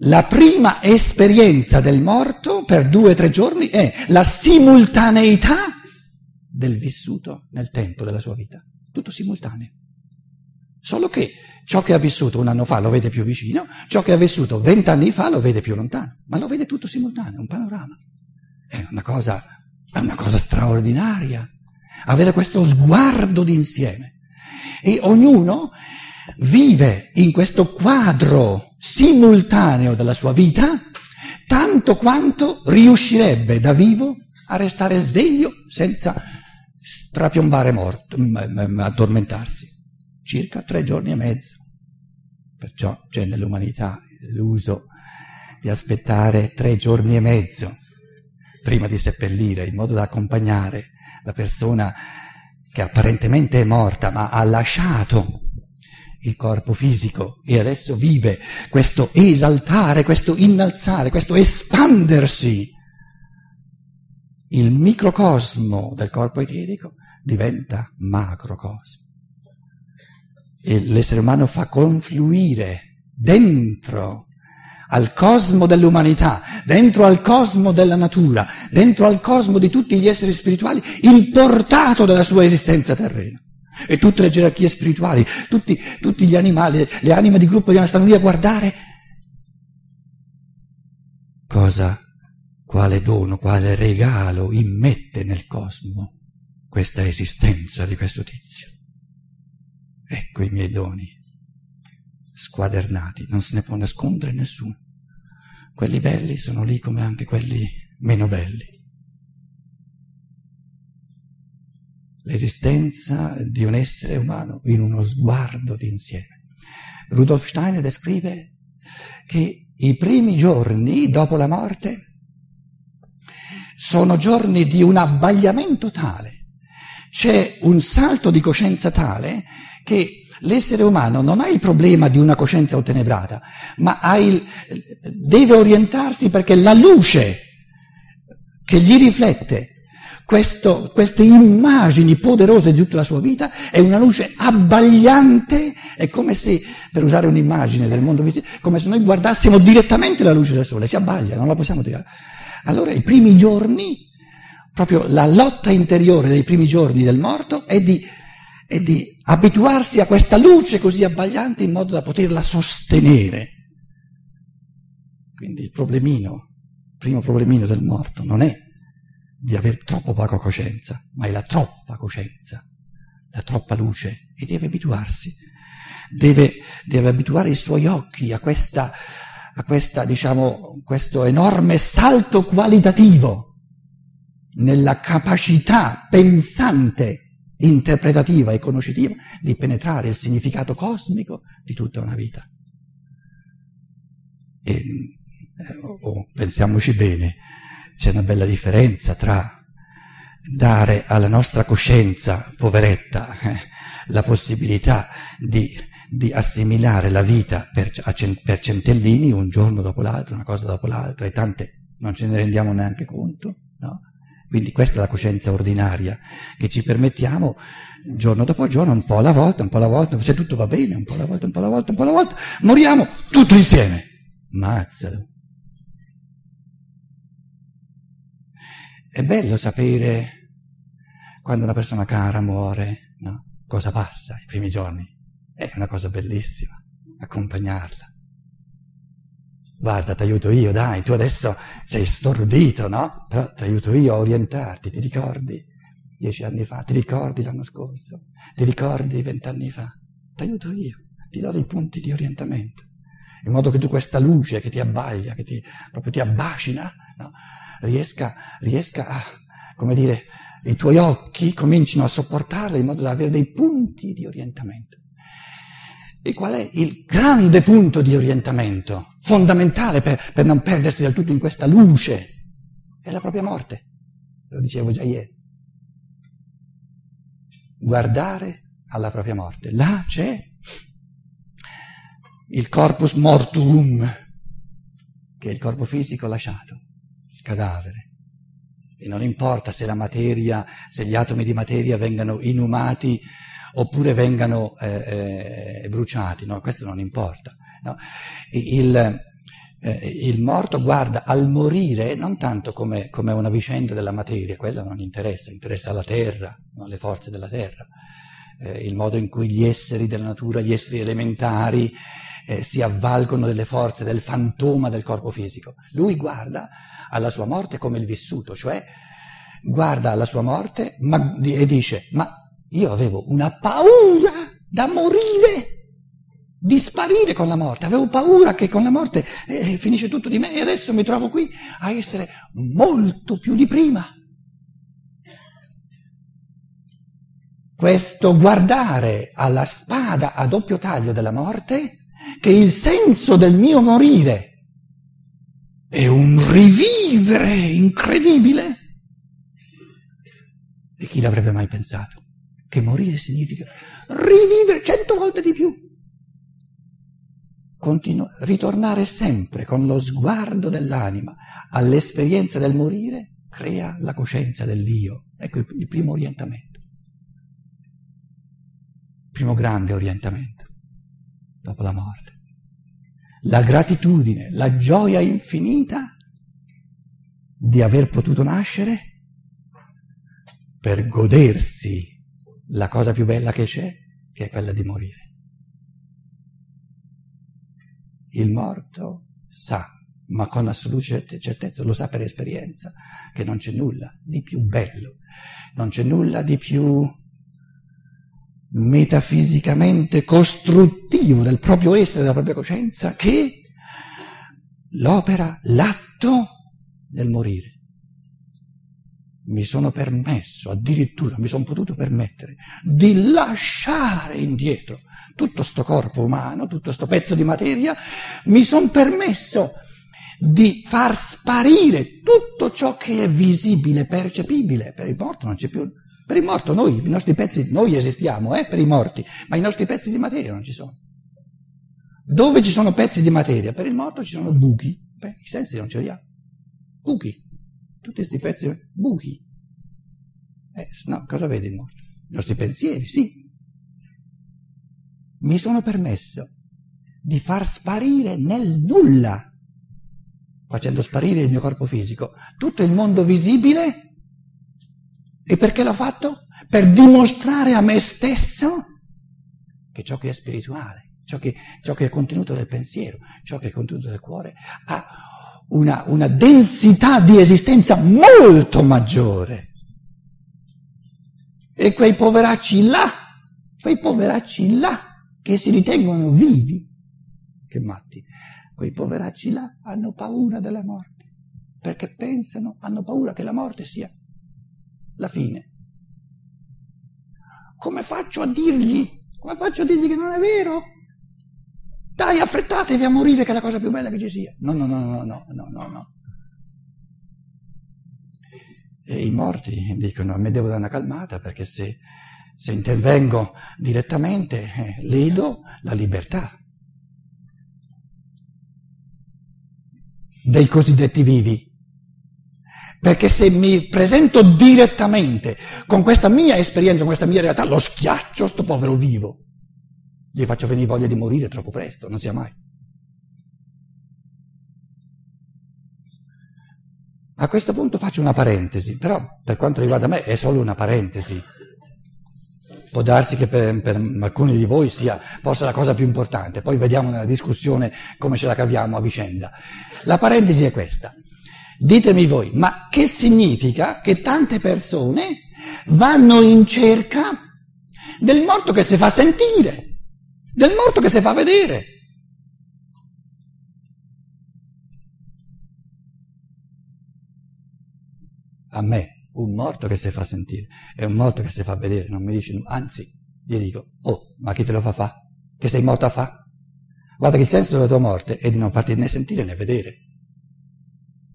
la prima esperienza del morto per due o tre giorni è la simultaneità del vissuto nel tempo della sua vita. Tutto simultaneo. Solo che ciò che ha vissuto un anno fa lo vede più vicino, ciò che ha vissuto vent'anni fa lo vede più lontano, ma lo vede tutto simultaneo, un panorama. È una cosa, è una cosa straordinaria, avere questo sguardo d'insieme. E ognuno vive in questo quadro simultaneo della sua vita tanto quanto riuscirebbe da vivo a restare sveglio senza strapiombare morto, addormentarsi. Circa tre giorni e mezzo. Perciò c'è nell'umanità l'uso di aspettare tre giorni e mezzo prima di seppellire, in modo da accompagnare la persona che apparentemente è morta, ma ha lasciato il corpo fisico e adesso vive questo esaltare, questo innalzare, questo espandersi. Il microcosmo del corpo eterico diventa macrocosmo. E l'essere umano fa confluire dentro al cosmo dell'umanità, dentro al cosmo della natura, dentro al cosmo di tutti gli esseri spirituali, il portato della sua esistenza terrena. E tutte le gerarchie spirituali, tutti, tutti gli animali, le anime di gruppo stanno lì a guardare cosa, quale dono, quale regalo immette nel cosmo questa esistenza di questo tizio. Ecco i miei doni, squadernati, non se ne può nascondere nessuno. Quelli belli sono lì come anche quelli meno belli. L'esistenza di un essere umano in uno sguardo d'insieme. Rudolf Steiner descrive che i primi giorni dopo la morte sono giorni di un abbagliamento tale, c'è un salto di coscienza tale che l'essere umano non ha il problema di una coscienza ottenebrata, ma il, deve orientarsi perché la luce che gli riflette questo, queste immagini poderose di tutta la sua vita, è una luce abbagliante, è come se, per usare un'immagine del mondo visibile, come se noi guardassimo direttamente la luce del sole, si abbaglia, non la possiamo tirare. Allora i primi giorni, proprio la lotta interiore dei primi giorni del morto è di, è di abituarsi a questa luce così abbagliante in modo da poterla sostenere. Quindi il problemino, il primo problemino del morto non è di aver troppo poca coscienza, ma è la troppa coscienza, la troppa luce e deve abituarsi, deve, deve abituare i suoi occhi a questa, a questa, diciamo, questo enorme salto qualitativo nella capacità pensante, interpretativa e conoscitiva di penetrare il significato cosmico di tutta una vita. E, eh, oh, pensiamoci bene, c'è una bella differenza tra dare alla nostra coscienza, poveretta, eh, la possibilità di, di, assimilare la vita per, per, centellini un giorno dopo l'altro, una cosa dopo l'altra, e tante non ce ne rendiamo neanche conto. No? Quindi questa è la coscienza ordinaria che ci permettiamo giorno dopo giorno, un po' alla volta, un po' alla volta, se tutto va bene, un po' alla volta, un po' alla volta, un po' alla volta, moriamo tutti insieme. Mazzalo. È bello sapere quando una persona cara muore, no? cosa passa i primi giorni. È una cosa bellissima, accompagnarla. Guarda, ti aiuto io, dai, tu adesso sei stordito, no? Però ti aiuto io a orientarti, ti ricordi dieci anni fa, ti ricordi l'anno scorso, ti ricordi vent'anni fa. Ti aiuto io, ti do dei punti di orientamento, in modo che tu questa luce che ti abbaglia, che ti, proprio ti abbacina, no? Riesca, riesca a, come dire, i tuoi occhi comincino a sopportarla in modo da avere dei punti di orientamento. E qual è il grande punto di orientamento, fondamentale per, per non perdersi del tutto in questa luce? È la propria morte, lo dicevo già ieri. Guardare alla propria morte. Là c'è il corpus mortuum, che è il corpo fisico lasciato cadavere. E non importa se la materia, se gli atomi di materia vengano inumati oppure vengano eh, eh, bruciati, no? questo non importa. No? Il, eh, il morto guarda al morire non tanto come, come, una vicenda della materia, quella non interessa, interessa la terra, no? le forze della terra, eh, il modo in cui gli esseri della natura, gli esseri elementari eh, si avvalgono delle forze del fantoma del corpo fisico. Lui guarda alla sua morte come il vissuto, cioè guarda alla sua morte ma, e dice, ma io avevo una paura da morire di sparire con la morte. Avevo paura che con la morte eh, finisce tutto di me e adesso mi trovo qui a essere molto più di prima. Questo guardare alla spada a doppio taglio della morte, che il senso del mio morire è un rivivere incredibile. E chi l'avrebbe mai pensato? Che morire significa rivivere cento volte di più continu- ritornare sempre con lo sguardo dell'anima all'esperienza del morire crea la coscienza dell'io. Ecco il, il primo orientamento, primo grande orientamento dopo la morte. La gratitudine, la gioia infinita di aver potuto nascere per godersi la cosa più bella che c'è, che è quella di morire. il morto sa, ma con assoluta certezza, lo sa per esperienza, che non c'è nulla di più bello, non c'è nulla di più metafisicamente costruttivo del proprio essere, della propria coscienza, che l'opera, l'atto del morire mi sono permesso, addirittura mi sono potuto permettere di lasciare indietro tutto sto corpo umano, tutto sto pezzo di materia, mi sono permesso di far sparire tutto ciò che è visibile, percepibile. Per il morto non c'è più. Per il morto noi, i nostri pezzi, noi esistiamo, eh, per i morti, ma i nostri pezzi di materia non ci sono. Dove ci sono pezzi di materia? Per il morto ci sono buchi. Beh, i sensi non ce li ha. Buchi tutti questi pezzi, buchi. Eh, no, cosa vede il morto? I nostri pensieri, sì. Mi sono permesso di far sparire nel nulla, facendo sparire il mio corpo fisico, tutto il mondo visibile. E perché l'ho fatto? Per dimostrare a me stesso che ciò che è spirituale, ciò che, ciò che è contenuto del pensiero, ciò che è contenuto del cuore, ha una, una densità di esistenza molto maggiore. E quei poveracci là, quei poveracci là, che si ritengono vivi, che matti, quei poveracci là hanno paura della morte, perché pensano, hanno paura che la morte sia la fine. Come faccio a dirgli, come faccio a dirgli che non è vero? Dai, affrettatevi a morire che è la cosa più bella che ci sia. No, no, no, no, no, no, no, no. E i morti dicono, mi devo dare una calmata perché se, se intervengo direttamente eh, ledo la libertà dei cosiddetti vivi. Perché se mi presento direttamente con questa mia esperienza, con questa mia realtà, lo schiaccio sto povero vivo gli faccio venire voglia di morire troppo presto, non sia mai. A questo punto faccio una parentesi, però per quanto riguarda me è solo una parentesi. Può darsi che per, per, alcuni di voi sia forse la cosa più importante, poi vediamo nella discussione come ce la caviamo a vicenda. La parentesi è questa. Ditemi voi, ma che significa che tante persone vanno in cerca del morto che si fa sentire? del morto che si fa vedere. A me, un morto che si fa sentire è un morto che si fa vedere, non mi dice, anzi, gli dico, oh, ma chi te lo fa fa? Che sei morto a fa? Guarda che senso della tua morte è di non farti né sentire né vedere,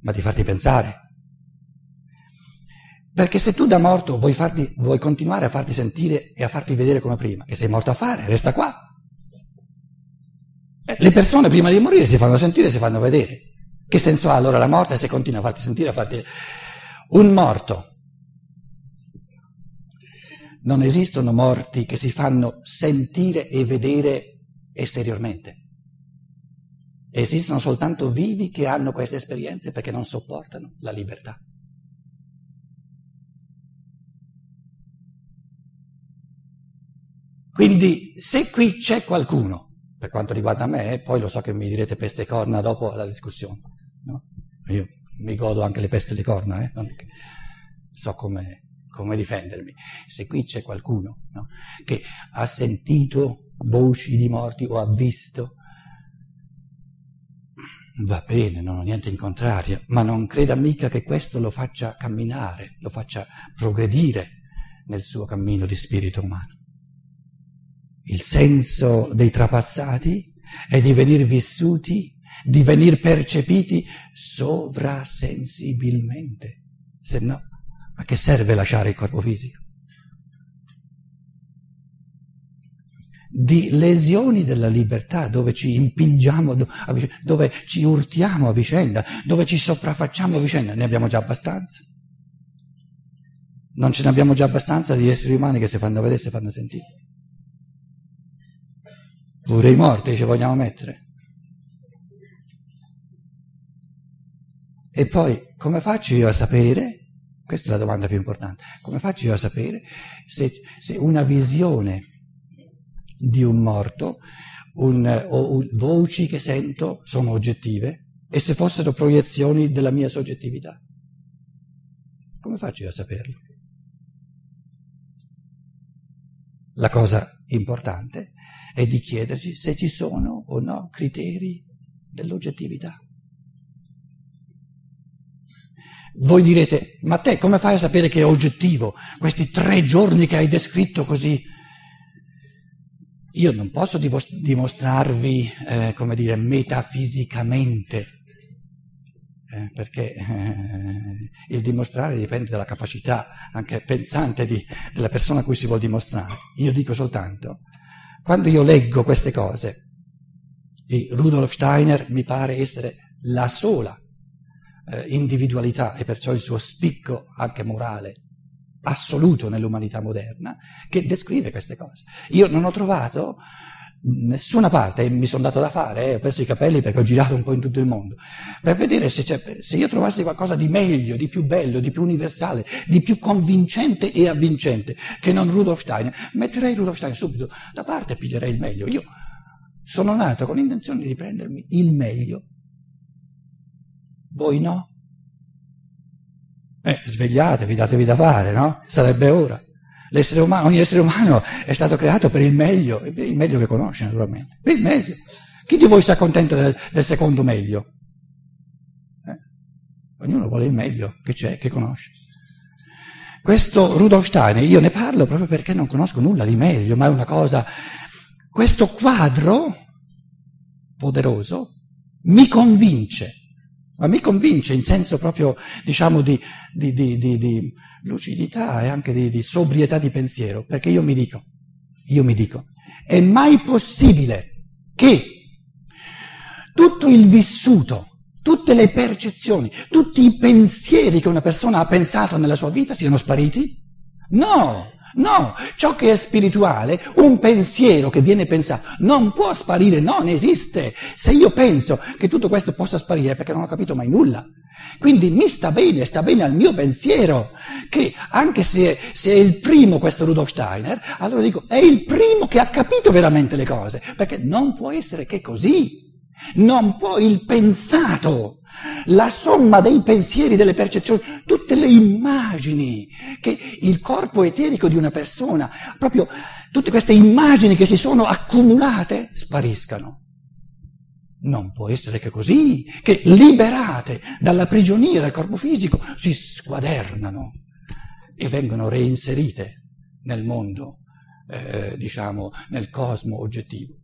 ma di farti pensare. Perché se tu da morto vuoi, farti, vuoi continuare a farti sentire e a farti vedere come prima, che sei morto a fare, resta qua. Eh, le persone prima di morire si fanno sentire e si fanno vedere. Che senso ha allora la morte se continua a farti sentire, a farti... Un morto. Non esistono morti che si fanno sentire e vedere esteriormente. Esistono soltanto vivi che hanno queste esperienze perché non sopportano la libertà. Quindi se qui c'è qualcuno, per quanto riguarda me, poi lo so che mi direte peste e corna dopo la discussione, no? io mi godo anche le peste e le corna, eh? so come, come, difendermi. Se qui c'è qualcuno no? che ha sentito voci di morti o ha visto, va bene, non ho niente in contrario, ma non creda mica che questo lo faccia camminare, lo faccia progredire nel suo cammino di spirito umano. Il senso dei trapassati è di venir vissuti, di venir percepiti sovrasensibilmente. Se no, a che serve lasciare il corpo fisico? Di lesioni della libertà dove ci impingiamo, dove ci urtiamo a vicenda, dove ci sopraffacciamo a vicenda, ne abbiamo già abbastanza. Non ce ne abbiamo già abbastanza di esseri umani che si fanno vedere si fanno sentire. Pure i morti ci vogliamo mettere. E poi come faccio io a sapere, questa è la domanda più importante, come faccio io a sapere se, se una visione di un morto un, o un, voci che sento sono oggettive e se fossero proiezioni della mia soggettività? Come faccio io a saperlo? La cosa importante è di chiederci se ci sono o no criteri dell'oggettività. Voi direte, ma te come fai a sapere che è oggettivo questi tre giorni che hai descritto così? Io non posso dimostrarvi, eh, come dire, metafisicamente, eh, perché eh, il dimostrare dipende dalla capacità anche pensante di, della persona a cui si vuole dimostrare. Io dico soltanto quando io leggo queste cose, e Rudolf Steiner mi pare essere la sola eh, individualità e perciò il suo spicco anche morale assoluto nell'umanità moderna, che descrive queste cose. Io non ho trovato nessuna parte, mi sono dato da fare, eh, ho perso i capelli perché ho girato un po' in tutto il mondo, per vedere se, se, io trovassi qualcosa di meglio, di più bello, di più universale, di più convincente e avvincente che non Rudolf Steiner, metterei Rudolf Steiner subito da parte e piglierei il meglio. Io sono nato con l'intenzione di prendermi il meglio. Voi no? Eh, svegliatevi, datevi da fare, no? Sarebbe ora. L'essere umano, ogni essere umano è stato creato per il meglio, il meglio che conosce naturalmente, per il meglio. Chi di voi si accontenta del, del secondo meglio? Eh? Ognuno vuole il meglio che c'è, che conosce. Questo Rudolf Steiner, io ne parlo proprio perché non conosco nulla di meglio, ma è una cosa... Questo quadro poderoso mi convince ma mi convince in senso proprio, diciamo, di, di, di, di lucidità e anche di, sobrietà di pensiero, perché io mi dico, io mi dico, è mai possibile che tutto il vissuto, tutte le percezioni, tutti i pensieri che una persona ha pensato nella sua vita siano spariti? No! No, ciò che è spirituale, un pensiero che viene pensato, non può sparire, non esiste. Se io penso che tutto questo possa sparire è perché non ho capito mai nulla. Quindi mi sta bene, sta bene al mio pensiero, che anche se, se, è il primo questo Rudolf Steiner, allora dico, è il primo che ha capito veramente le cose, perché non può essere che così. Non può il pensato la somma dei pensieri, delle percezioni, tutte le immagini che il corpo eterico di una persona, proprio tutte queste immagini che si sono accumulate, spariscano. Non può essere che così, che liberate dalla prigionia del corpo fisico si squadernano e vengono reinserite nel mondo, eh, diciamo, nel cosmo oggettivo.